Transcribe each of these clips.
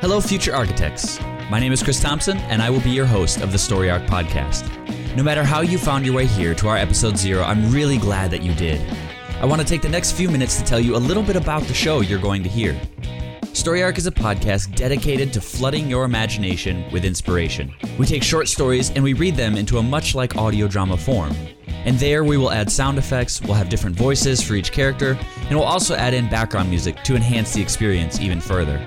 Hello, future architects. My name is Chris Thompson, and I will be your host of the Story Arc podcast. No matter how you found your way here to our episode zero, I'm really glad that you did. I want to take the next few minutes to tell you a little bit about the show you're going to hear. Story Arc is a podcast dedicated to flooding your imagination with inspiration. We take short stories and we read them into a much like audio drama form. And there we will add sound effects, we'll have different voices for each character, and we'll also add in background music to enhance the experience even further.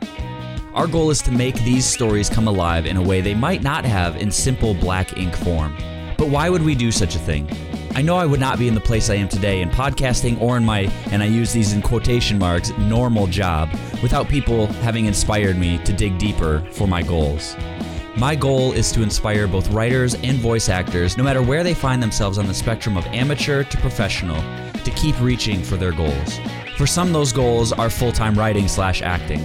Our goal is to make these stories come alive in a way they might not have in simple black ink form. But why would we do such a thing? I know I would not be in the place I am today in podcasting or in my, and I use these in quotation marks, normal job without people having inspired me to dig deeper for my goals. My goal is to inspire both writers and voice actors, no matter where they find themselves on the spectrum of amateur to professional, to keep reaching for their goals. For some, those goals are full time writing slash acting.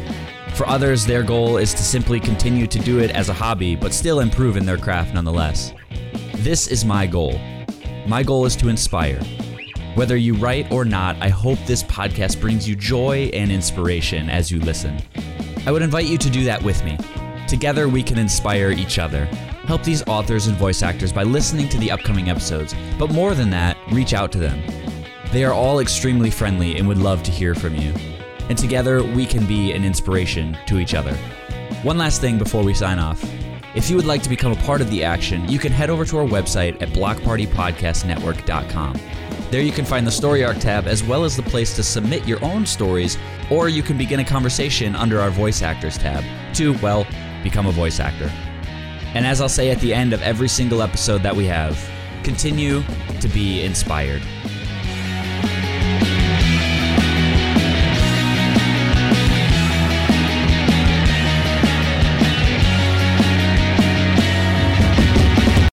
For others, their goal is to simply continue to do it as a hobby, but still improve in their craft nonetheless. This is my goal. My goal is to inspire. Whether you write or not, I hope this podcast brings you joy and inspiration as you listen. I would invite you to do that with me. Together, we can inspire each other. Help these authors and voice actors by listening to the upcoming episodes, but more than that, reach out to them. They are all extremely friendly and would love to hear from you and together we can be an inspiration to each other. One last thing before we sign off. If you would like to become a part of the action, you can head over to our website at blockpartypodcastnetwork.com. There you can find the Story Arc tab as well as the place to submit your own stories, or you can begin a conversation under our Voice Actors tab to, well, become a voice actor. And as I'll say at the end of every single episode that we have, continue to be inspired.